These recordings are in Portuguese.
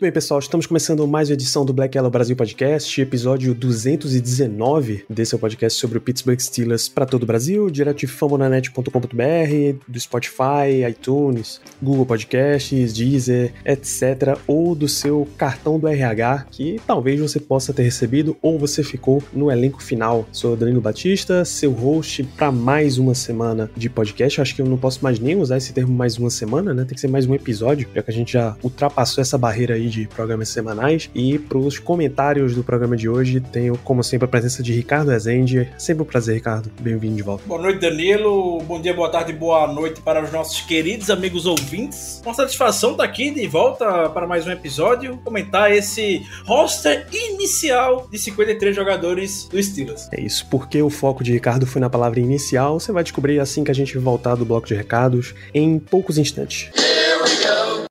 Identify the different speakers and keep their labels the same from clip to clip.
Speaker 1: Muito bem, pessoal, estamos começando mais uma edição do Black Yellow Brasil Podcast, episódio 219 desse é o podcast sobre o Pittsburgh Steelers para todo o Brasil, direto de famonanet.com.br, do Spotify, iTunes, Google Podcasts, Deezer, etc, ou do seu cartão do RH, que talvez você possa ter recebido ou você ficou no elenco final. Sou Danilo Batista, seu host para mais uma semana de podcast. Acho que eu não posso mais nem usar esse termo mais uma semana, né? Tem que ser mais um episódio, já que a gente já ultrapassou essa barreira aí de programas semanais. E para os comentários do programa de hoje, tenho, como sempre, a presença de Ricardo Ezende. Sempre um prazer, Ricardo. Bem-vindo de volta.
Speaker 2: Boa noite, Danilo. Bom dia, boa tarde, boa noite para os nossos queridos amigos ouvintes. Uma satisfação estar aqui de volta para mais um episódio, comentar esse roster inicial de 53 jogadores do Steelers.
Speaker 1: É isso, porque o foco de Ricardo foi na palavra inicial, você vai descobrir assim que a gente voltar do bloco de recados em poucos instantes.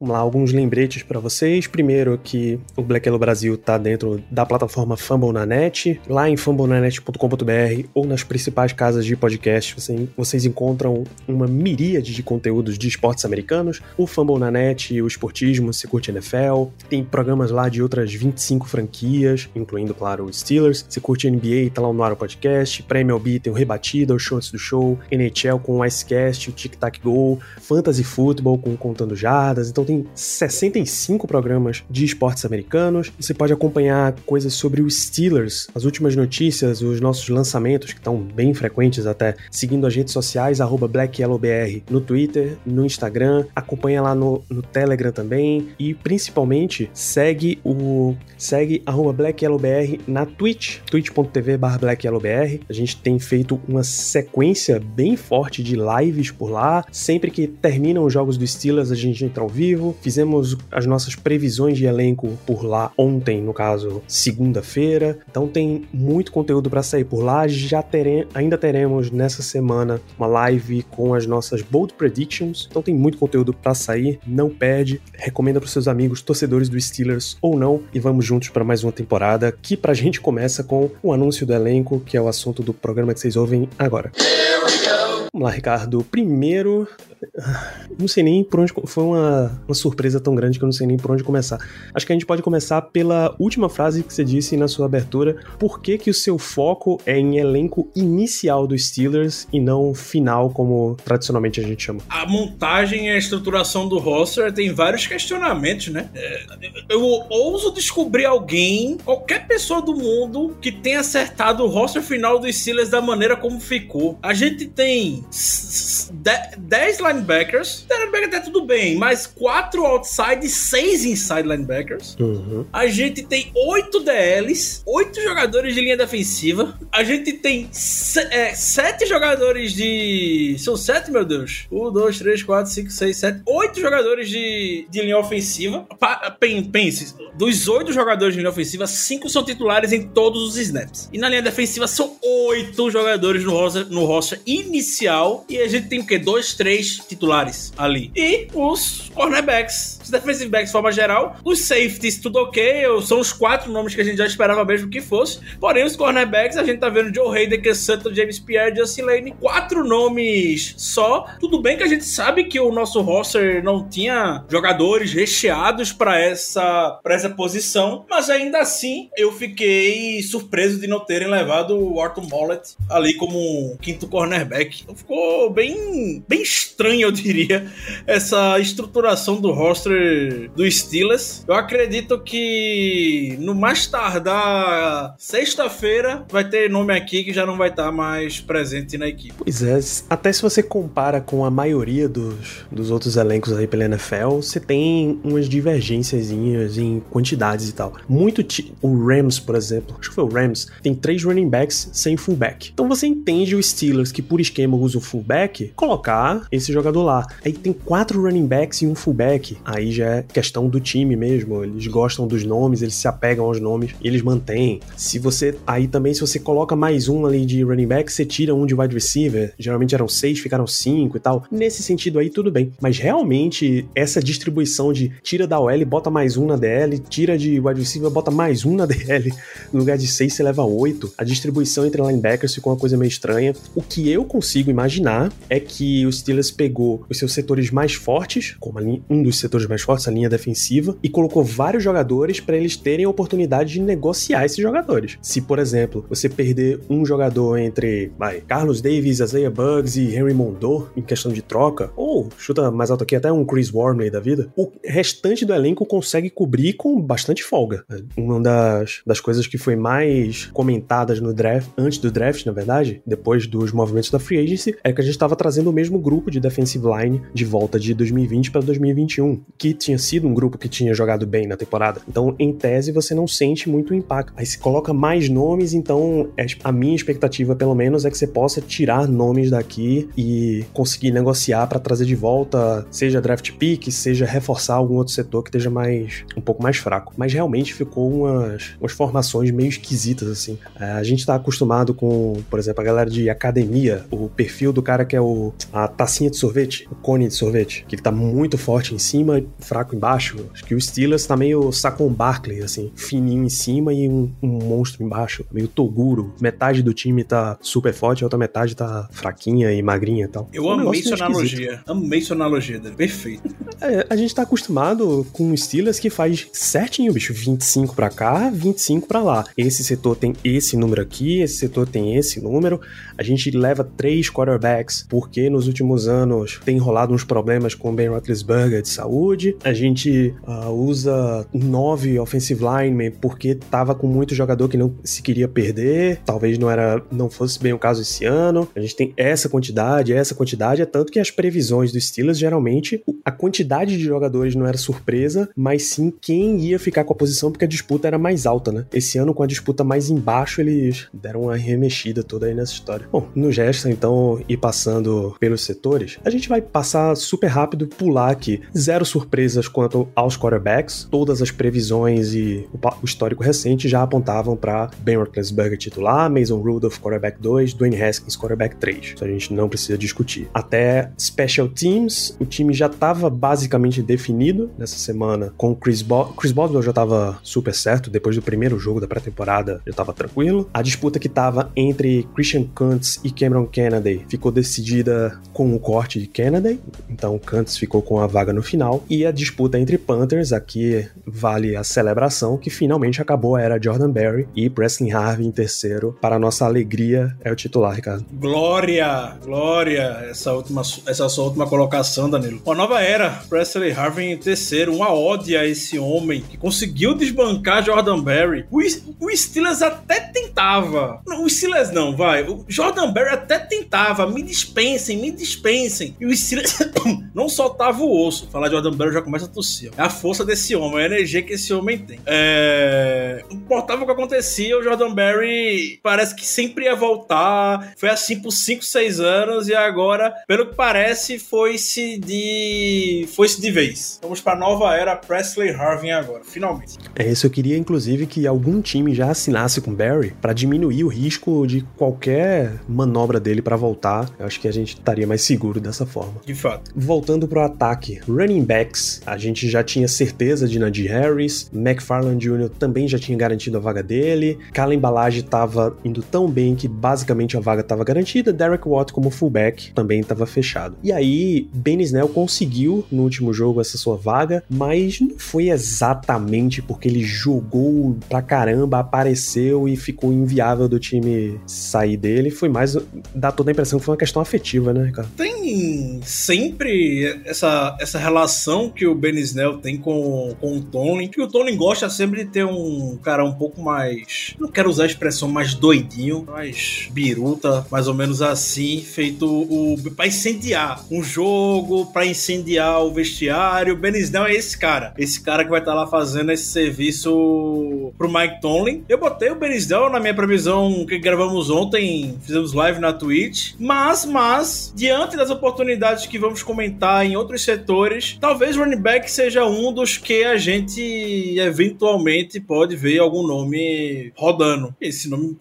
Speaker 1: Vamos lá, alguns lembretes para vocês. Primeiro que o Black Yellow Brasil tá dentro da plataforma Fumble na Net, lá em fumblenanet.com.br ou nas principais casas de podcast, você- vocês encontram uma miríade de conteúdos de esportes americanos. O Fumble na Net, o esportismo, se curte NFL, tem programas lá de outras 25 franquias, incluindo, claro, o Steelers. Se curte NBA, tá lá no ar o podcast. Pra MLB tem o Rebatida, o Show antes do Show, NHL com o Icecast, o Tic Tac Go, Fantasy Football com Contando Jardas. Então tem 65 programas de esportes americanos. Você pode acompanhar coisas sobre os Steelers, as últimas notícias, os nossos lançamentos, que estão bem frequentes até, seguindo as redes sociais, BlackYellowBR no Twitter, no Instagram, acompanha lá no, no Telegram também e principalmente segue o segue BlackYellowBR na Twitch, twitch.tv BlackYellowBR. A gente tem feito uma sequência bem forte de lives por lá. Sempre que terminam os jogos do Steelers, a gente entra ao vivo. Fizemos as nossas previsões de elenco por lá ontem, no caso, segunda-feira. Então tem muito conteúdo para sair por lá. Já tere... ainda teremos nessa semana uma live com as nossas bold predictions. Então tem muito conteúdo para sair. Não perde. Recomenda para seus amigos torcedores do Steelers ou não e vamos juntos para mais uma temporada que pra gente começa com o anúncio do elenco, que é o assunto do programa que vocês ouvem agora. Vamos lá, Ricardo. Primeiro, não sei nem por onde. Foi uma, uma surpresa tão grande que eu não sei nem por onde começar. Acho que a gente pode começar pela última frase que você disse na sua abertura. Por que, que o seu foco é em elenco inicial dos Steelers e não final, como tradicionalmente a gente chama?
Speaker 2: A montagem e a estruturação do roster tem vários questionamentos, né? É, Eu ouso descobrir alguém, qualquer pessoa do mundo, que tenha acertado o roster final dos Steelers da maneira como ficou. A gente tem 10 linebackers. 10 linebackers até tudo bem, mas 4 outside e 6 inside linebackers.
Speaker 1: Uhum.
Speaker 2: A gente tem 8 DLs, 8 jogadores de linha defensiva. A gente tem 7 jogadores de. São 7, meu Deus? 1, 2, 3, 4, 5, 6, 7. 8 jogadores de, de linha ofensiva. Pa- pen- Pense, dos 8 jogadores de linha ofensiva, 5 são titulares em todos os snaps. E na linha defensiva são 8 jogadores no roster, no roster inicial. E a gente tem o quê? 2, 3 titulares ali. E os cornerbacks, os defensive backs de forma geral. Os safeties, tudo ok. São os quatro nomes que a gente já esperava mesmo que fosse. Porém, os cornerbacks, a gente tá vendo Joe Hayden, que Sutton, James Pierre, Justin Lane. Quatro nomes só. Tudo bem que a gente sabe que o nosso roster não tinha jogadores recheados para essa, pra essa posição. Mas ainda assim, eu fiquei surpreso de não terem levado o Orton Mollett ali como quinto cornerback. Então ficou bem, bem estranho, eu diria, essa estruturação do roster do Steelers. Eu acredito que no mais tardar sexta-feira vai ter nome aqui que já não vai estar mais presente na equipe.
Speaker 1: Pois é, até se você compara com a maioria dos, dos outros elencos aí pela NFL, você tem umas divergências em quantidades e tal. Muito o Rams, por exemplo, acho que foi o Rams, tem três running backs sem fullback. Então você entende o Steelers que por esquema usa o fullback, colocar esse jogador lá. Aí tem quatro running backs e um fullback. Aí já é questão do time mesmo. Eles gostam dos nomes, eles se apegam aos nomes e eles mantêm. Se você. Aí também, se você coloca mais um ali de running back, você tira um de wide receiver. Geralmente eram seis, ficaram cinco e tal. Nesse sentido aí, tudo bem. Mas realmente, essa distribuição de tira da OL, bota mais um na DL, tira de wide receiver, bota mais um na DL. No lugar de seis, você leva oito. A distribuição entre linebackers ficou uma coisa meio estranha. O que eu consigo imaginar é que o Steelers pegou os seus setores mais fortes, como um dos setores mais fortes, a linha defensiva, e colocou vários jogadores para eles terem a oportunidade de negociar esses jogadores. Se, por exemplo, você perder um jogador entre vai, Carlos Davis, Isaiah Bugs e Henry Mondor em questão de troca, ou chuta mais alto aqui até um Chris Wormley da vida, o restante do elenco consegue cobrir com bastante folga. Uma das, das coisas que foi mais comentadas no draft, antes do draft, na verdade, depois dos movimentos da free agency, é que a gente estava trazendo o mesmo grupo de defensive line de volta de 2020 para 2021, que tinha sido um grupo que tinha jogado bem na temporada. Então, em tese, você não sente muito impacto. Aí se coloca mais nomes, então é, a minha expectativa, pelo menos, é que você possa tirar nomes daqui e conseguir negociar para trazer de volta, seja draft pick, seja reforçar algum outro setor que esteja mais um pouco mais fraco. Mas realmente ficou umas, umas formações meio esquisitas assim. É, a gente tá acostumado com, por exemplo, a galera de academia, o perfil do cara que é o a tacinha de sorvete, o cone de sorvete, que ele tá muito forte em cima fraco embaixo. Acho que o Steelers tá meio Saquon Barkley, assim, fininho em cima e um, um monstro embaixo, meio Toguro. Metade do time tá super forte, a outra metade tá fraquinha e magrinha e tal.
Speaker 2: Eu um amei sua analogia. Amei sua analogia, dele. perfeito.
Speaker 1: É, a gente tá acostumado com o Steelers que faz certinho, bicho, 25 para cá, 25 para lá. Esse setor tem esse número aqui, esse setor tem esse número. A gente leva três quarterbacks porque nos últimos anos tem rolado uns problemas com o Ben Roethlisberger de saúde. A gente uh, usa nove offensive linemen porque tava com muito jogador que não se queria perder. Talvez não era, não fosse bem o caso esse ano. A gente tem essa quantidade, essa quantidade, é tanto que as previsões do Steelers geralmente a quantidade de jogadores não era surpresa, mas sim quem ia ficar com a posição porque a disputa era mais alta, né? Esse ano com a disputa mais embaixo eles deram uma remexida toda aí nessa história. Bom, no gesto então ir passando pelos setores, a gente vai passar super rápido, pular aqui. Zero surpresas quanto aos quarterbacks, todas as previsões e o histórico recente já apontavam para Ben Roethlisberger titular, Mason Rudolph quarterback 2, Dwayne Haskins quarterback 3. Isso a gente não precisa discutir. Até special teams, o time já estava basicamente definido nessa semana com Chris Bo Chris Boswell já estava super certo depois do primeiro jogo da pré-temporada, já estava tranquilo. A disputa que estava entre Christian Kuntz e Cameron Kennedy ficou decidida com o corte de Kennedy, então Kuntz ficou com a vaga no final. E a disputa entre Panthers, aqui vale a celebração, que finalmente acabou era Jordan Berry e Presley Harvey em terceiro. Para nossa alegria, é o titular, Ricardo.
Speaker 2: Glória, glória, essa última, essa sua última colocação, Danilo. Uma nova era, Presley Harvey em terceiro, uma ode a esse homem que conseguiu desbancar Jordan Berry. O, o Steelers até tentava. O Steelers não, vai. O Jordan Berry até tentava. Me dispensem, me dispensem. E o Steelers não soltava o osso. Falar de Jordan Berry já começa a tossir. É a força desse homem, a energia que esse homem tem. É... Importava o que acontecia, o Jordan Berry parece que sempre ia voltar. Foi assim por 5, 6 anos e agora, pelo que parece, foi-se de. Foi-se de vez. Vamos pra nova era Presley Harvin agora, finalmente.
Speaker 1: É isso, eu queria inclusive que algum time já assinasse com Barry para diminuir o risco de qualquer manobra dele para voltar. Eu acho que a gente estaria mais seguro dessa forma.
Speaker 2: De fato.
Speaker 1: Voltando pro ataque, running backs, a gente já tinha certeza de Najee Harris, McFarland Jr. também já tinha garantido a vaga dele, Kalen Balage estava indo tão bem que basicamente a vaga estava garantida, Derek Watt como fullback também estava fechado. E aí, Ben Snell conseguiu no último jogo essa sua vaga, mas não foi exatamente porque ele jogou pra caramba, apareceu e ficou inviável do time sair dele. Foi mais. dá toda a impressão que foi uma questão afetiva, né, cara?
Speaker 2: Tem sempre essa, essa relação que o Ben Snell tem com, com o Tomlin, que o Tomlin gosta sempre de ter um cara um pouco mais. Não quero usar a expressão mais doidinho, mais biruta, mais ou menos assim, feito o. pra incendiar um jogo, pra incendiar o vestiário. O Ben Snell é esse cara. Esse cara que vai estar tá lá fazendo esse serviço pro Mike Tomlin. Eu botei o Ben Snell na minha previsão que gravamos ontem, fizemos live na Twitch. Mas, mas, diante das oportunidades que vamos comentar em outros setores, talvez talvez running back seja um dos que a gente eventualmente pode ver algum nome rodando. Esse nome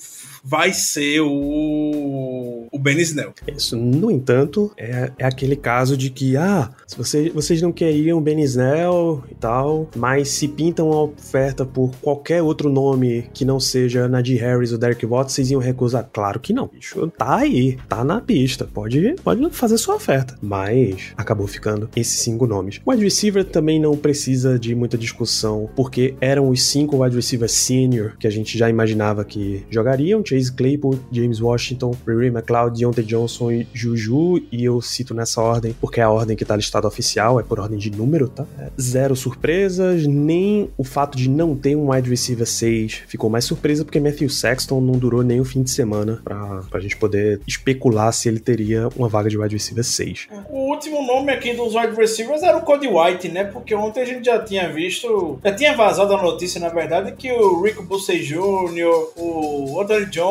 Speaker 2: vai ser o, o Ben Snell.
Speaker 1: Isso, no entanto, é, é aquele caso de que, ah, se você, vocês não queriam Ben Snell e tal, mas se pintam uma oferta por qualquer outro nome que não seja Nadir Harris ou Derek Watt, vocês iam recusar? Claro que não, bicho. Tá aí, tá na pista, pode, pode fazer sua oferta. Mas acabou ficando esses cinco nomes. O wide receiver também não precisa de muita discussão, porque eram os cinco wide receivers senior que a gente já imaginava que jogariam. Claypool, James Washington, Ray McLeod, Deontay Johnson e Juju, e eu cito nessa ordem porque é a ordem que tá listada oficial, é por ordem de número, tá? É, zero surpresas, nem o fato de não ter um wide receiver 6 ficou mais surpresa porque Matthew Sexton não durou nem o fim de semana pra, pra gente poder especular se ele teria uma vaga de wide receiver 6.
Speaker 2: O último nome aqui dos wide receivers era o Cody White, né? Porque ontem a gente já tinha visto, já tinha vazado a notícia, na verdade, que o Rico Bussey Jr., o Anthony Johnson,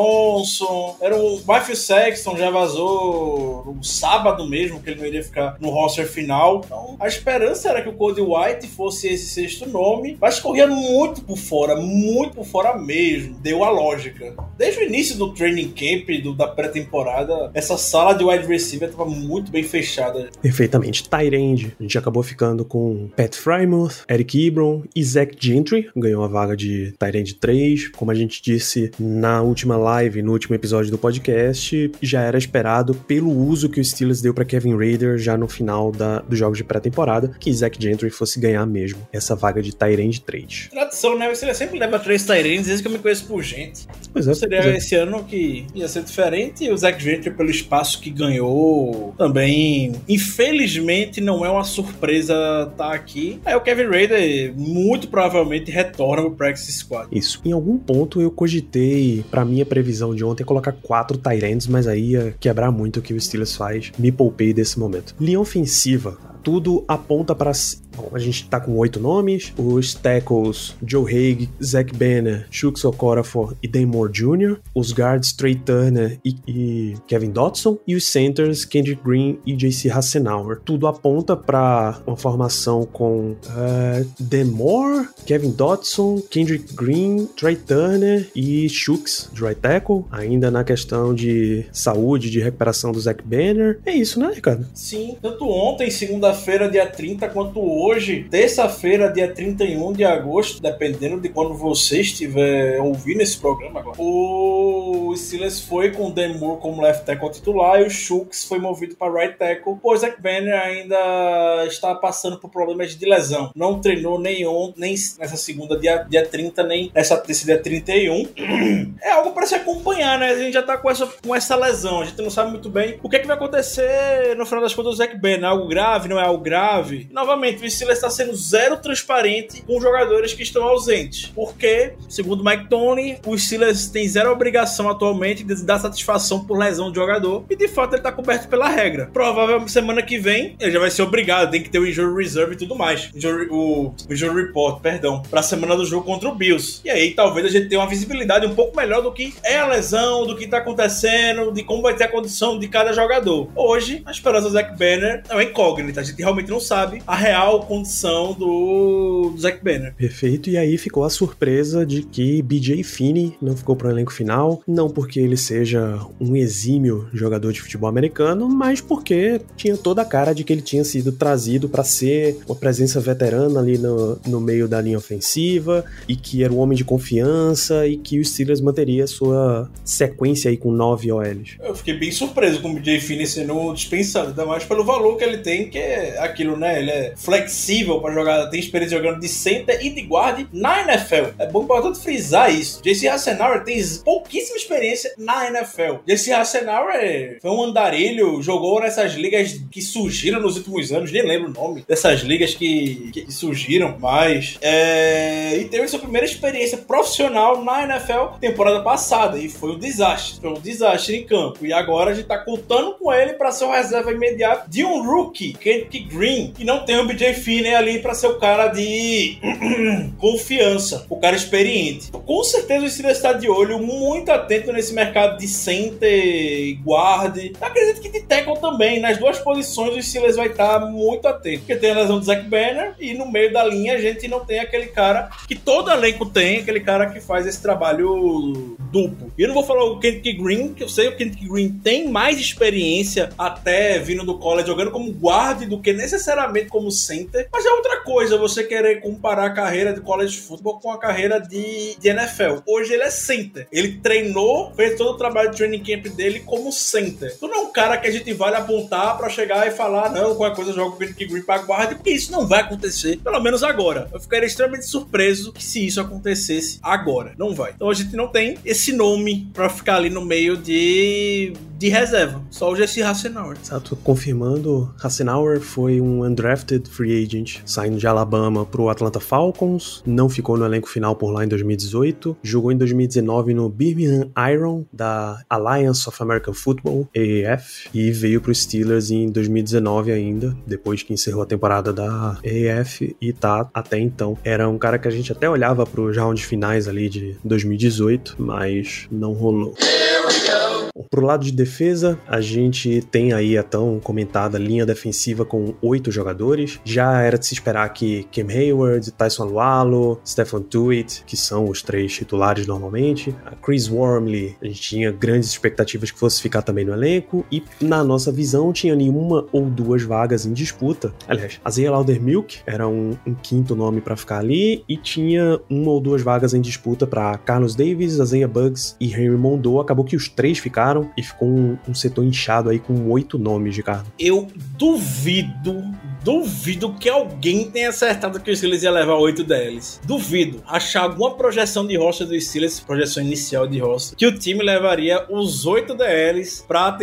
Speaker 2: era o Matthew Sexton já vazou no sábado mesmo, que ele não iria ficar no roster final. Então, a esperança era que o Cody White fosse esse sexto nome, mas corria muito por fora, muito por fora mesmo. Deu a lógica. Desde o início do training camp, do, da pré-temporada, essa sala de wide receiver estava muito bem fechada.
Speaker 1: Perfeitamente. Tyrande, a gente acabou ficando com Pat Frymouth, Eric Ebron e Zach Gentry, ganhou a vaga de Tyrande 3. Como a gente disse na última live, no último episódio do podcast, já era esperado pelo uso que o Steelers deu para Kevin Rader já no final da, dos jogos de pré-temporada, que Zach Gentry fosse ganhar mesmo essa vaga de Tyrande 3.
Speaker 2: Tradição, né? Você sempre leva três Tyrands, desde que eu me conheço por gente.
Speaker 1: Pois é,
Speaker 2: Seria
Speaker 1: pois é.
Speaker 2: esse ano que ia ser diferente e o Zach Gentry, pelo espaço que ganhou, também, infelizmente, não é uma surpresa estar aqui. Aí o Kevin Rader muito provavelmente retorna pro Practice Squad.
Speaker 1: Isso. Em algum ponto eu cogitei, pra minha previsão de ontem, colocar quatro Tyrants, mas aí ia quebrar muito o que o Steelers faz. Me poupei desse momento. Linha ofensiva. Tudo aponta para Bom, a gente tá com oito nomes: os tackles Joe Haig, Zach Banner, Shooks Okorafor e Dan Moore Jr., os guards Trey Turner e, e Kevin Dotson, e os centers Kendrick Green e JC Hassenauer. Tudo aponta para uma formação com uh, Kevin Dotson, Kendrick Green, Trey Turner e de right tackle. Ainda na questão de saúde, de recuperação do Zach Banner. É isso, né, Ricardo?
Speaker 2: Sim, tanto ontem, segunda-feira, dia 30, quanto hoje, terça-feira, dia 31 de agosto, dependendo de quando você estiver ouvindo esse programa agora. O Steelers foi com o Dan Moore como left tackle titular e o Shooks foi movido para right tackle, pois Zach Banner ainda está passando por problemas de lesão. Não treinou nem ontem, nem nessa segunda, dia, dia 30, nem nessa nesse dia 31. É algo para se acompanhar, né? A gente já tá com essa, com essa lesão, a gente não sabe muito bem o que, é que vai acontecer no final das contas do Zach Banner. É algo grave, não é algo grave? Novamente, Steelers está sendo zero transparente com jogadores que estão ausentes. Porque, segundo Mike Tony, o Steelers tem zero obrigação atualmente de dar satisfação por lesão de jogador. E de fato ele está coberto pela regra. Provavelmente semana que vem ele já vai ser obrigado, tem que ter o injury reserve e tudo mais. Injury- o, o injury report, perdão, para a semana do jogo contra o Bills. E aí talvez a gente tenha uma visibilidade um pouco melhor do que é a lesão, do que está acontecendo, de como vai ter a condição de cada jogador. Hoje, a esperança do Zach Banner é uma incógnita. A gente realmente não sabe a real condição do, do Zach Banner.
Speaker 1: Perfeito, e aí ficou a surpresa de que BJ Finney não ficou pro elenco final, não porque ele seja um exímio jogador de futebol americano, mas porque tinha toda a cara de que ele tinha sido trazido para ser uma presença veterana ali no, no meio da linha ofensiva e que era um homem de confiança e que o Steelers manteria sua sequência aí com nove OLs.
Speaker 2: Eu fiquei bem surpreso com o BJ Finney sendo dispensado, ainda mais pelo valor que ele tem, que é aquilo, né? Ele é flexível pra jogar, tem experiência jogando de center e de guard na NFL. É bom importante frisar isso. JC Hassenauer tem pouquíssima experiência na NFL. JC Hassenauer foi um andarilho, jogou nessas ligas que surgiram nos últimos anos, nem lembro o nome dessas ligas que, que surgiram, mas é, e teve sua primeira experiência profissional na NFL temporada passada e foi um desastre, foi um desastre em campo. E agora a gente tá contando com ele para ser o reserva imediato de um rookie que Kennedy Green e não tem o BJ Finney ali para ser o cara de confiança, o cara experiente. Com certeza o Steelers está de olho muito atento nesse mercado de center, guard. Acredito que de tackle também. Nas duas posições o Steelers vai estar muito atento. Porque tem a lesão do Zach Banner e no meio da linha a gente não tem aquele cara que todo elenco tem, aquele cara que faz esse trabalho duplo. E eu não vou falar o Kennedy Green, que eu sei que o Kennedy Green tem mais experiência até vindo do college jogando como guard do que necessariamente como center. Mas é outra coisa você querer comparar a carreira de college football com a carreira de, de NFL. Hoje ele é center. Ele treinou, fez todo o trabalho de training camp dele como center. Tu não é um cara que a gente vale apontar para chegar e falar, não, qualquer coisa joga o Kennedy Green para guard, porque isso não vai acontecer, pelo menos agora. Eu ficaria extremamente surpreso que se isso acontecesse agora. Não vai. Então a gente não tem esse nome para ficar ali no meio de de reserva. Só o Jesse Hassenauer.
Speaker 1: Exato. Confirmando, Hassenauer foi um undrafted free agent, saindo de Alabama pro Atlanta Falcons, não ficou no elenco final por lá em 2018, jogou em 2019 no Birmingham Iron, da Alliance of American Football, AAF, e veio pro Steelers em 2019 ainda, depois que encerrou a temporada da AAF, e tá até então. Era um cara que a gente até olhava pros rounds finais ali de 2018, mas não rolou. Pro lado de defesa, a gente tem aí a tão comentada linha defensiva com oito jogadores. Já era de se esperar que Kim Hayward, Tyson Lualo, Stephen Tuitt, que são os três titulares normalmente, a Chris Wormley, a gente tinha grandes expectativas que fosse ficar também no elenco, e na nossa visão tinha nenhuma ou duas vagas em disputa. Aliás, a Zaya Laudermilk era um, um quinto nome para ficar ali, e tinha uma ou duas vagas em disputa para Carlos Davis, Isaiah Bugs e Henry Mondou. Acabou que os três ficaram e ficou um, um setor inchado aí com oito nomes, Ricardo.
Speaker 2: Eu duvido, duvido que alguém tenha acertado que o Steelers ia levar 8 DLs. Duvido. Achar alguma projeção de roster do Steelers, projeção inicial de roster, que o time levaria os 8 DLs pra,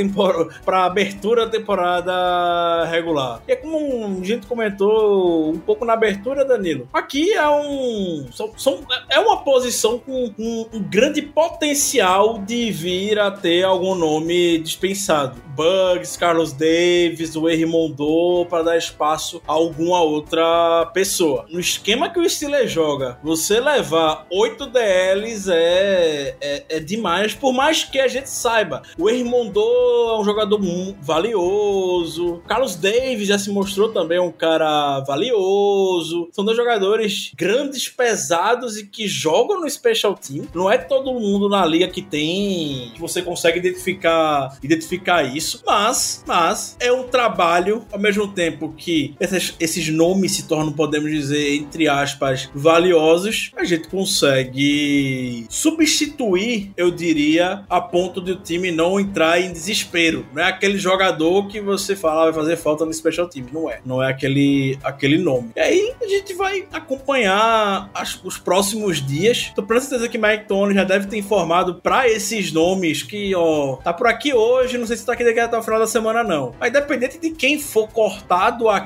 Speaker 2: pra abertura da temporada regular. E é como a gente comentou um pouco na abertura, Danilo. Aqui é um. São, são- é uma posição com, com um grande potencial de vir a ter algum nome dispensado. Bugs, Carlos Davis, o Henry Mondou, para dar espaço a alguma outra pessoa. No esquema que o Steelers joga, você levar 8 DLs é, é, é demais, por mais que a gente saiba. O Mondou é um jogador valioso. Carlos Davis já se mostrou também um cara valioso. São dois jogadores grandes, pesados e que jogam no Special Team. Não é todo mundo na liga que tem que você consegue identificar identificar isso, mas mas é um trabalho ao mesmo tempo que esses, esses nomes se tornam, podemos dizer, entre aspas, valiosos, a gente consegue substituir, eu diria, a ponto de o time não entrar em desespero. Não é aquele jogador que você fala "Ah, vai fazer falta no Special Team. Não é. Não é aquele, aquele nome. E aí a gente vai acompanhar as- os próximos dias. Tô com certeza que Mike Tony já deve ter informado pra esses nomes que, ó, tá por aqui hoje, não sei se tá aqui daqui até o final da semana, não. Mas independente de quem for cortado aqui,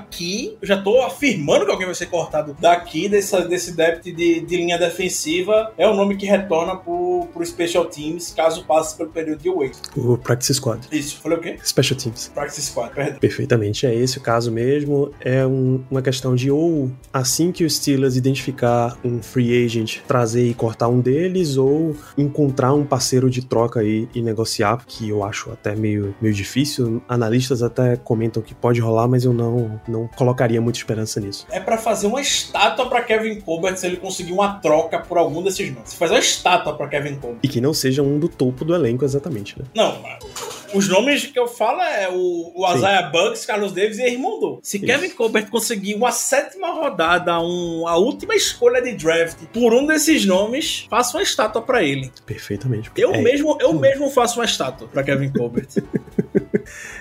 Speaker 2: eu já tô afirmando que alguém vai ser cortado daqui, dessa, desse depth de, de linha defensiva, é o nome que retorna pro, pro Special Teams, caso passe pelo período de wait.
Speaker 1: O Practice Squad.
Speaker 2: Isso, falei o quê?
Speaker 1: Special Teams.
Speaker 2: Practice Squad, perdão.
Speaker 1: Perfeitamente, é esse o caso mesmo. É um- uma questão de ou assim que o Steelers identificar um free agent, trazer e cortar um deles, ou encontrar um parceiro de troca aí e negociar, que eu acho até meio, meio difícil. Analistas até comentam que pode rolar, mas eu não, não colocaria muita esperança nisso.
Speaker 2: É pra fazer uma estátua pra Kevin Colbert se ele conseguir uma troca por algum desses nomes. Você faz uma estátua pra Kevin Colbert.
Speaker 1: E que não seja um do topo do elenco exatamente, né?
Speaker 2: Não, os nomes que eu falo é o, o. Isaiah Bugs, Carlos Davis e Hermondo. Se
Speaker 1: Isso.
Speaker 2: Kevin Colbert conseguir uma sétima rodada, um, a última escolha de draft por um desses nomes, faça uma estátua pra ele.
Speaker 1: Perfeitamente.
Speaker 2: Eu
Speaker 1: é,
Speaker 2: mesmo, eu mesmo faço uma estátua pra Kevin Colbert.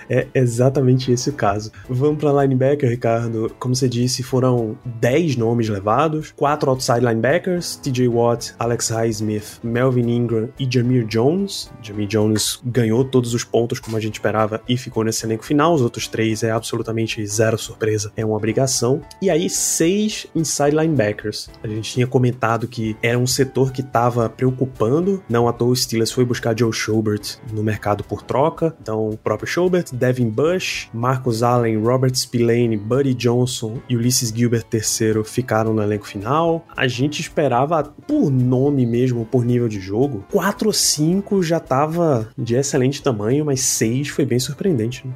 Speaker 1: É exatamente esse o caso. Vamos pra linebacker, Ricardo. Como você disse, foram 10 nomes levados, 4 outside linebackers, TJ Watt, Alex Highsmith, Melvin Ingram e Jamir Jones. Jamir Jones ganhou todos os pontos como a gente esperava e ficou nesse elenco final. Os outros três é absolutamente zero surpresa, é uma obrigação. E aí, seis inside linebackers. A gente tinha comentado que era um setor que estava preocupando. Não à toa o Steelers foi buscar Joe Schobert no mercado por troca. Então, o próprio Schobert, Devin Bush, Marcus Allen, Robert Spillane, Buddy Johnson e Ulysses Gilbert III ficaram no elenco final. A gente esperava, por nome mesmo, por nível de jogo, 4 ou 5 já tava de excelente tamanho, mas 6 foi bem surpreendente. Né?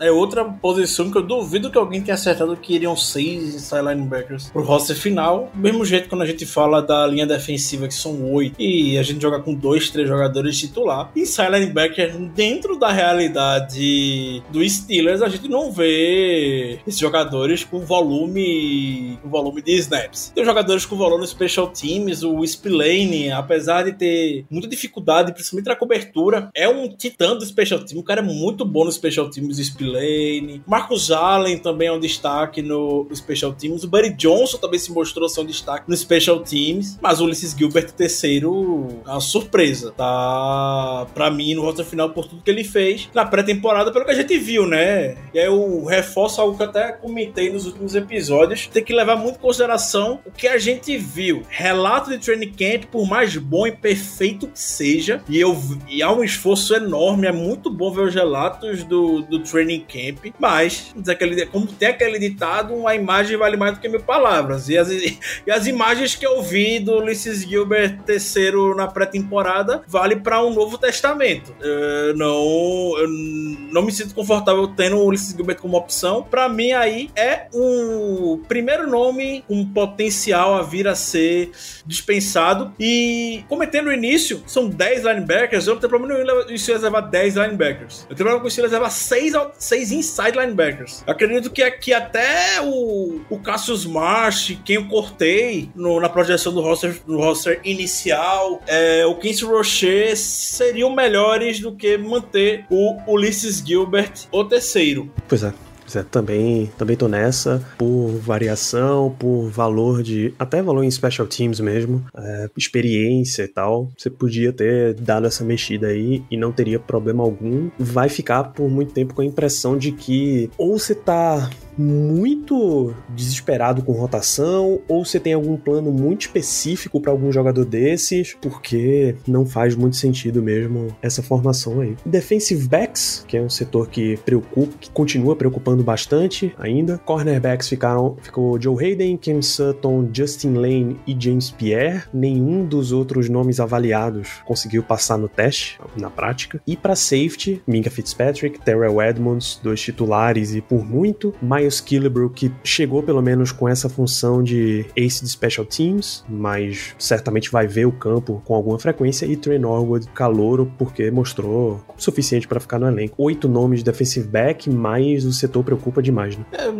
Speaker 2: É outra posição que eu duvido que alguém tenha acertado que iriam 6 inside linebackers pro roster final. Mesmo jeito quando a gente fala da linha defensiva, que são 8, e a gente joga com 2, 3 jogadores titular. Inside linebacker, dentro da realidade do Steelers, a gente não vê esses jogadores com volume, com volume de snaps. Tem jogadores com volume special teams, o Spillane, apesar de ter muita dificuldade, principalmente na cobertura, é um titã do special team. O cara é muito bom no special teams, o Spillane. Marcos Allen também é um destaque no special teams. O Buddy Johnson também se mostrou ser um destaque no special teams. Mas o Ulysses Gilbert terceiro é uma surpresa. Tá, pra mim, no roster final por tudo que ele fez na pré-temporada, pelo que a gente viu, né? E aí eu reforço algo que até comentei nos últimos episódios. Tem que levar muito em consideração o que a gente viu. Relato de training camp, por mais bom e perfeito que seja, e, eu, e há um esforço enorme, é muito bom ver os relatos do, do training camp, mas, aquele, como tem aquele ditado, a imagem vale mais do que mil palavras. E as, e as imagens que eu vi do Ulysses Gilbert terceiro na pré-temporada vale para um Novo Testamento. Eu não, eu não me sinto confortável tendo o Ulysses Gilbert como opção. Para mim, aí é um primeiro nome com potencial a vir a ser dispensado. E cometendo no início, são 10 linebackers. Eu não tenho problema nenhum em o Steelers levar 10 linebackers. Eu tenho problema com o Steelers levar 6, 6 inside linebackers. Acredito que aqui até o, o Cassius Marsh, quem eu cortei no, na projeção do roster, no roster inicial, é, o Quincy Rocher seriam melhores do que manter o Ulysses Gilbert o terceiro.
Speaker 1: Pois é. É, também, também tô nessa, por variação, por valor de. até valor em special teams mesmo, é, experiência e tal. Você podia ter dado essa mexida aí e não teria problema algum. Vai ficar por muito tempo com a impressão de que ou você tá muito desesperado com rotação ou você tem algum plano muito específico para algum jogador desses, porque não faz muito sentido mesmo essa formação aí. Defensive backs, que é um setor que preocupa, que continua preocupando bastante ainda. Cornerbacks ficaram ficou Joe Hayden, Ken Sutton, Justin Lane e James Pierre. Nenhum dos outros nomes avaliados conseguiu passar no teste na prática. E para safety, Minka Fitzpatrick, Terrell Edmonds, dois titulares e por muito mais Miles Killebrew, que chegou pelo menos com essa função de ace de special teams, mas certamente vai ver o campo com alguma frequência, e Trey Norwood, calouro, porque mostrou o suficiente para ficar no elenco. Oito nomes de defensive back, mas o setor preocupa demais, né?
Speaker 2: É,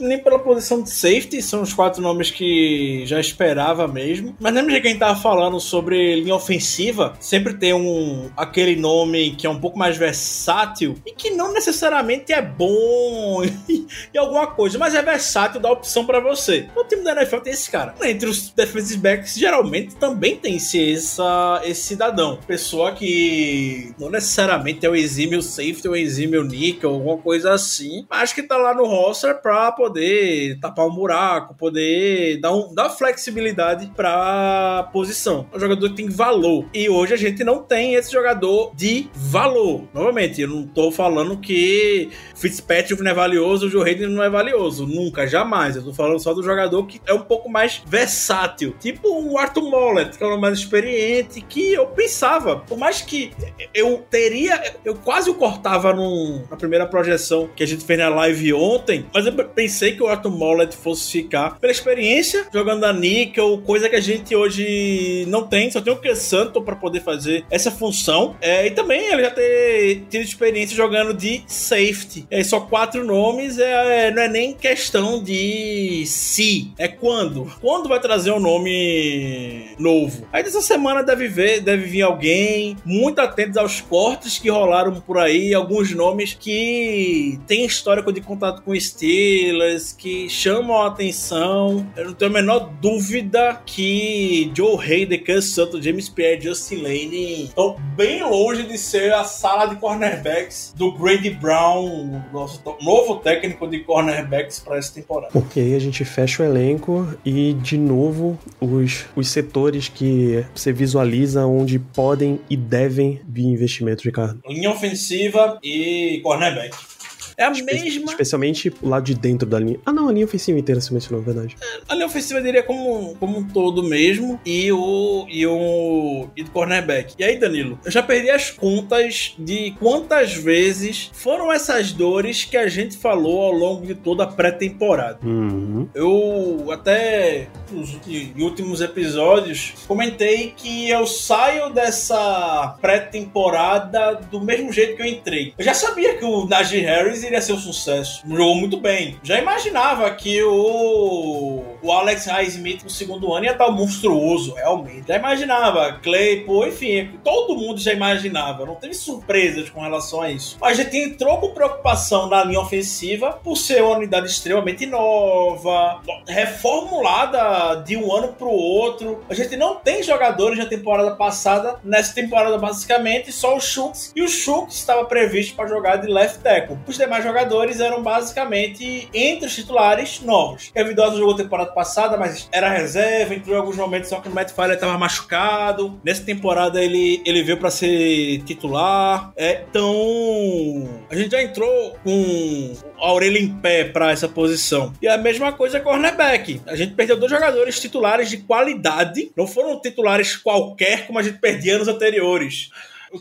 Speaker 2: nem, pela posição de safety, são os quatro nomes que já esperava mesmo. Mas lembra de quem tava falando sobre linha ofensiva? Sempre tem um aquele nome que é um pouco mais versátil e que não necessariamente é bom em alguma coisa, mas é versátil, dá opção para você. O time da NFL tem esse cara. Entre os defensive backs, geralmente também tem esse, esse cidadão. Pessoa que não necessariamente é o exímio safety ou exímio nickel, alguma coisa assim, mas que tá lá no roster pra poder tapar um buraco, poder dar, um, dar flexibilidade pra posição. É um jogador que tem valor. E hoje a gente não tem esse jogador de valor. Novamente, eu não tô falando que Fitzpatrick não é valioso, o Joe Hayden não é valioso. Nunca, jamais. Eu tô falando só do jogador que é um pouco mais versátil. Tipo o Arthur Mollett, que é o mais experiente, que eu pensava, por mais que eu teria, eu quase o cortava num, na primeira projeção que a gente fez na live ontem, mas eu pensei que o Arthur Mollett fosse ficar pela experiência jogando na Nickel, coisa que a gente hoje não tem, só tem o que Santo para poder fazer essa função. É, e também ele já ter tido experiência jogando de safety. É só quatro nomes, é é, não é nem questão de se, é quando. Quando vai trazer um nome novo? Aí dessa semana deve ver, deve vir alguém muito atento aos cortes que rolaram por aí, alguns nomes que têm histórico de contato com Steelers, que chamam a atenção. Eu não tenho a menor dúvida que Joe Hayden, Cass Santo, James Pierre, Justin Lane estão bem longe de ser a sala de cornerbacks do Grady Brown, nosso novo técnico de cornerbacks para essa temporada.
Speaker 1: Aí a gente fecha o elenco e, de novo, os, os setores que você visualiza onde podem e devem vir investimentos, Ricardo.
Speaker 2: Linha ofensiva e cornerback. É a
Speaker 1: Espe
Speaker 2: mesma.
Speaker 1: Especialmente o lado de dentro da linha. Ah, não, a linha ofensiva inteira se mencionou, é verdade.
Speaker 2: A linha ofensiva diria como, como um todo mesmo. E o. E o. E do cornerback. E aí, Danilo, eu já perdi as contas de quantas vezes foram essas dores que a gente falou ao longo de toda a pré-temporada.
Speaker 1: Uhum.
Speaker 2: Eu até nos últimos episódios comentei que eu saio dessa pré-temporada do mesmo jeito que eu entrei. Eu já sabia que o Najee Harris iria ser um sucesso. Jogou muito bem. Já imaginava que o, o Alex Highsmith no segundo ano ia estar monstruoso, realmente. Já imaginava. Claypool, enfim, todo mundo já imaginava. Não teve surpresas com relação a isso. A gente entrou com preocupação na linha ofensiva por ser uma unidade extremamente nova, reformulada de um ano para o outro. A gente não tem jogadores na temporada passada. Nessa temporada, basicamente, só o Schultz. E o Schultz estava previsto para jogar de left tackle. Os demais jogadores eram basicamente entre os titulares novos. Dawson jogou temporada passada, mas era reserva, entrou em alguns momentos só que o Matt Fowler estava machucado. Nessa temporada ele, ele veio para ser titular. É, então, a gente já entrou com a orelha em pé para essa posição. E a mesma coisa é cornerback. A gente perdeu dois jogadores titulares de qualidade. Não foram titulares qualquer como a gente perdia anos anteriores.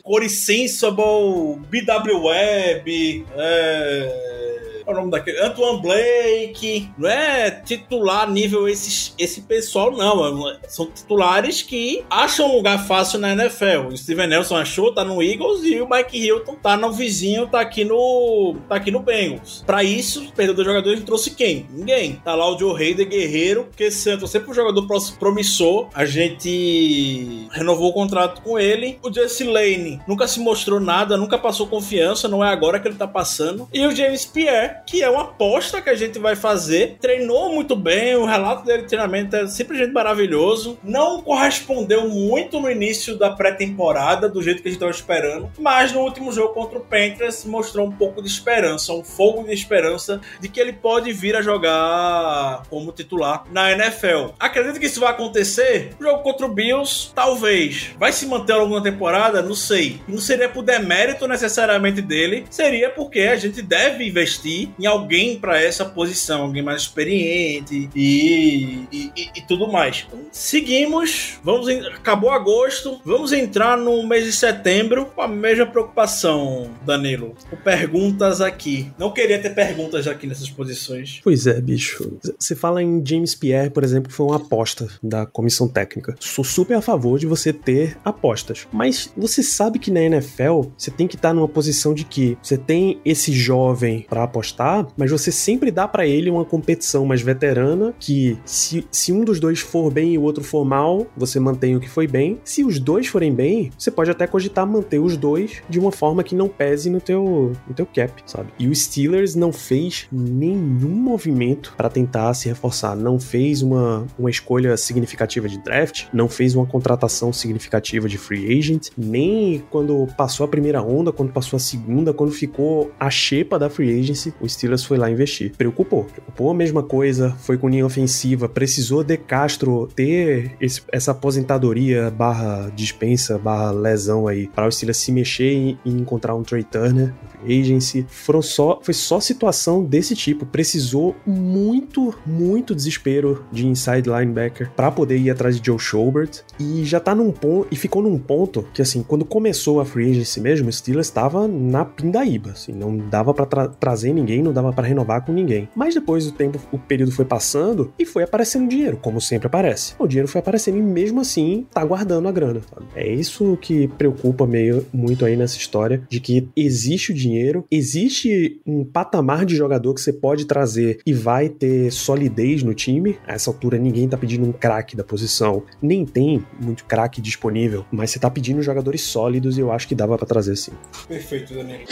Speaker 2: Corey Sensible, BW Webb, é... É o nome daquele? Antoine Blake. Não é titular nível esses, esse pessoal, não. São titulares que acham um lugar fácil na NFL. O Steven Nelson achou, tá no Eagles, e o Mike Hilton tá no vizinho, tá aqui no. tá aqui no Bengals. Pra isso, perdeu dois jogadores e trouxe quem? Ninguém. Tá lá o Joe Hayden Guerreiro, que Santos sempre um jogador promissor. A gente renovou o contrato com ele. O Jesse Lane nunca se mostrou nada, nunca passou confiança, não é agora que ele tá passando. E o James Pierre, que é uma aposta que a gente vai fazer, treinou muito bem, o relato dele de treinamento é simplesmente maravilhoso. Não correspondeu muito no início da pré-temporada, do jeito que a gente estava esperando, mas no último jogo contra o Panthers mostrou um pouco de esperança, um fogo de esperança de que ele pode vir a jogar como titular na NFL. Acredito que isso vai acontecer? O jogo contra o Bills, talvez. Vai se manter da temporada? Não sei. Não seria por demérito necessariamente dele, seria porque a gente deve investir em alguém para essa posição, alguém mais experiente e, e, e- e tudo mais. Então, seguimos, vamos em- acabou agosto, vamos entrar no mês de setembro com a mesma preocupação, Danilo. Com perguntas aqui. Não queria ter perguntas aqui nessas posições.
Speaker 1: Pois é, bicho. Você fala em James Pierre, por exemplo, que foi uma aposta da comissão técnica. Sou super a favor de você ter apostas. Mas você sabe que na NFL você tem que estar numa posição de que você tem esse jovem pra apostar, mas você sempre dá pra ele uma competição mais veterana que se, se um dos dois for bem e o outro for mal, você mantém o que foi bem. Se os dois forem bem, você pode até cogitar manter os dois de uma forma que não pese no teu, no teu cap, sabe? E o Steelers não fez nenhum movimento para tentar se reforçar, não fez uma, uma escolha significativa de draft, não fez uma contratação significativa de free agent, nem quando passou a primeira onda, quando passou a segunda, quando ficou a xepa da free agency, o Steelers foi lá investir. Preocupou, preocupou a mesma coisa, foi com linha ofensiva, precisou de Castro ter esse- essa aposentadoria barra dispensa, barra lesão aí, para o Steelers se mexer e, e encontrar um Trey Turner, agency. Foram só, foi só situação desse tipo, precisou muito, muito desespero de inside linebacker para poder ir atrás de Joe Schobert e já tá num ponto, e ficou num ponto que assim, quando começou a free agency mesmo, o Steelers estava na pindaíba, assim, não dava para trazer ninguém, não dava para renovar com ninguém. Mas depois o tempo, o período foi passando e foi aparecendo dinheiro, como sempre aparece. O dinheiro foi aparecendo e mesmo assim tá guardando a grana. sabe? É isso que preocupa meio muito aí nessa história de que existe o dinheiro, existe um patamar de jogador que você pode trazer e vai ter solidez no time. A essa altura ninguém tá pedindo um craque da posição, nem tem muito craque disponível, mas você tá pedindo jogadores sólidos e eu acho que dava para trazer sim.
Speaker 2: Perfeito, Danilo.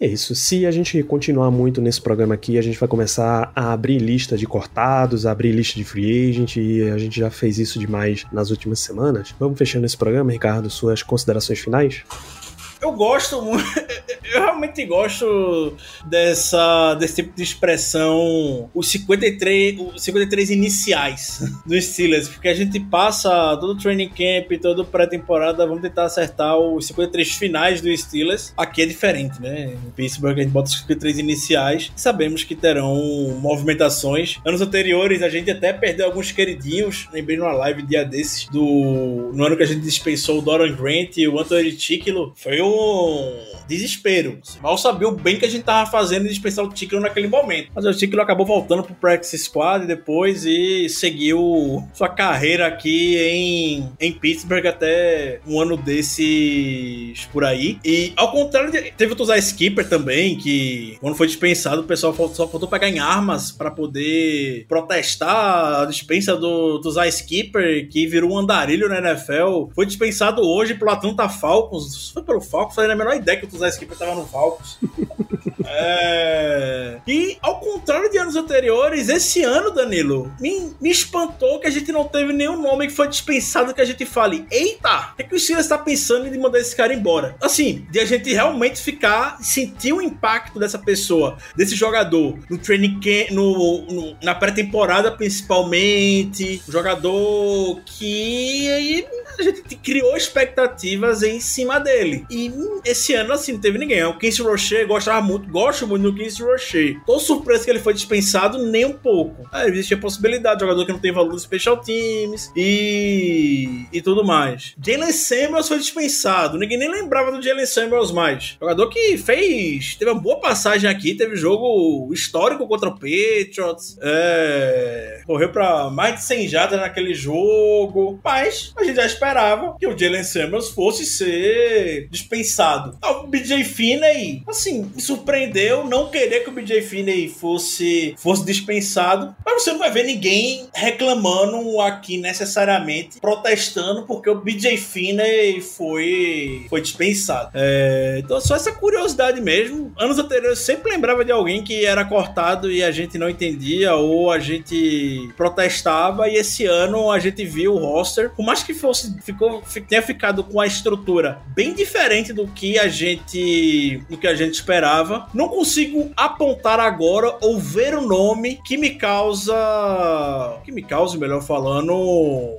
Speaker 1: É isso. Se a gente continuar muito nesse programa aqui, a gente vai começar a abrir lista de cortados, abrir lista de free agent, e a gente já fez isso demais nas últimas semanas. Vamos fechando esse programa, Ricardo, suas considerações finais?
Speaker 2: Eu gosto muito. Eu realmente gosto dessa, desse tipo de expressão, os 53, os 53 iniciais dos Steelers, porque a gente passa todo o training camp, toda pré-temporada, vamos tentar acertar os 53 finais dos Steelers. Aqui é diferente, né? Em Pittsburgh a gente bota os 53 iniciais, sabemos que terão movimentações. Anos anteriores a gente até perdeu alguns queridinhos, lembrei numa live dia desses, do no ano que a gente dispensou o Doran Grant e o Anthony Ticklo, foi desespero. Mal sabia o bem que a gente tava fazendo de dispensar o Ticklo naquele momento. Mas o Ticklo acabou voltando pro Practice Squad depois e seguiu sua carreira aqui em, em Pittsburgh até um ano desses por aí. E ao contrário, de, teve o Tuzai Skipper também, que quando foi dispensado, o pessoal só faltou pegar em armas para poder protestar a dispensa do Tuzai Skipper, que virou um andarilho na NFL. Foi dispensado hoje pelo Atlanta Falcons. Foi pelo Falcons, foi a menor ideia que o Tuzai Skipper tava no Falcons. É... E ao contrário de anos anteriores, esse ano, Danilo, me, me espantou que a gente não teve nenhum nome que foi dispensado que a gente fale: Eita, é que o Steelers está pensando em mandar esse cara embora? Assim, de a gente realmente ficar, sentir o impacto dessa pessoa, desse jogador, no training camp, no, no na pré-temporada principalmente, um jogador que a gente criou expectativas em cima dele. E esse ano, assim, não teve ninguém. O Quincy Rocher gostava muito, gosto muito do Quincy Rocher. Tô surpreso que ele foi dispensado nem um pouco. Ah, existe a possibilidade, jogador que não tem valor no special teams e, e tudo mais. Jalen Samuels foi dispensado. Ninguém nem lembrava do Jalen Samuels mais. Jogador que fez, teve uma boa passagem aqui, teve jogo histórico contra o Patriots. É, correu para mais de 100 jardas naquele jogo. Mas a gente já esperava que o Jalen Samuels fosse ser dispensado. Ah, o BJ Finney, assim, me surpreendeu não querer que o BJ Finney fosse, fosse dispensado, mas você não vai ver ninguém reclamando aqui necessariamente, protestando porque o BJ Finney foi, foi dispensado. É, então, só essa curiosidade mesmo. Anos anteriores eu sempre lembrava de alguém que era cortado e a gente não entendia ou a gente protestava, e esse ano a gente viu o roster, por mais que fosse ficou, tenha ficado com a estrutura bem diferente do que a gente do que a gente esperava. Não consigo apontar agora ou ver o nome que me causa que me cause, melhor falando,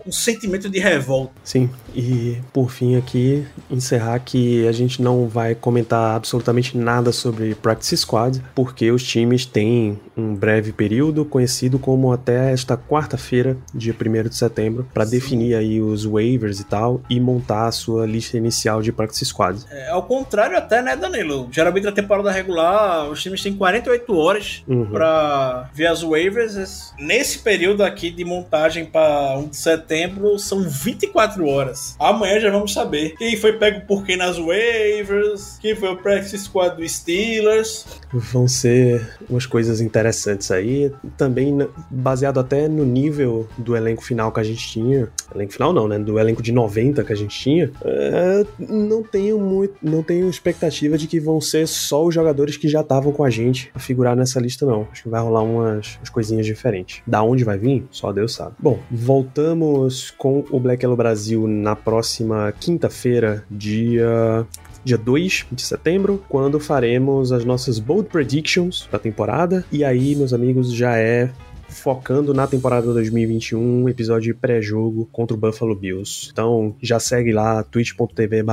Speaker 2: um sentimento de revolta.
Speaker 1: Sim, e por fim aqui encerrar que a gente não vai comentar absolutamente nada sobre Practice Squad, porque os times têm um breve período conhecido como até esta quarta-feira, dia 1 de setembro, para definir aí os waivers e tal e montar a sua lista inicial de practice squad.
Speaker 2: É, ao contrário até, né, Danilo? Geralmente na temporada regular os times têm 48 horas uhum. para ver as waivers. Nesse período aqui de montagem para 1 de setembro são 24 horas. Amanhã já vamos saber quem foi pego por quem nas waivers, quem foi o practice squad do Steelers.
Speaker 1: Vão ser umas coisas interessantes aí, também baseado até no nível do elenco final que a gente tinha. Elenco final não, né? Do elenco de 90 que a gente tinha, é, não tenho muito, não tenho expectativa de que vão ser só os jogadores que já estavam com a gente a figurar nessa lista, não. Acho que vai rolar umas, umas coisinhas diferentes. Da onde vai vir? Só Deus sabe. Bom, voltamos com o Black Yellow Brasil na próxima quinta-feira, dia dia 2 de setembro, quando faremos as nossas bold predictions da temporada. E aí, meus amigos, já é focando na temporada 2021, episódio pré-jogo contra o Buffalo Bills. Então já segue lá twitch.tv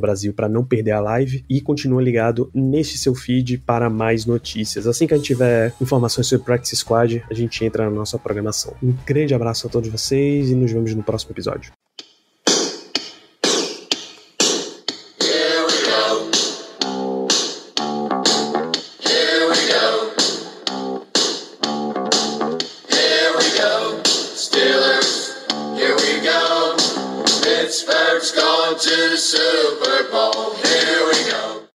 Speaker 1: Brasil para não perder a live e continua ligado neste seu feed para mais notícias. Assim que a gente tiver informações sobre Practice Squad, a gente entra na nossa programação. Um grande abraço a todos vocês e nos vemos no próximo episódio.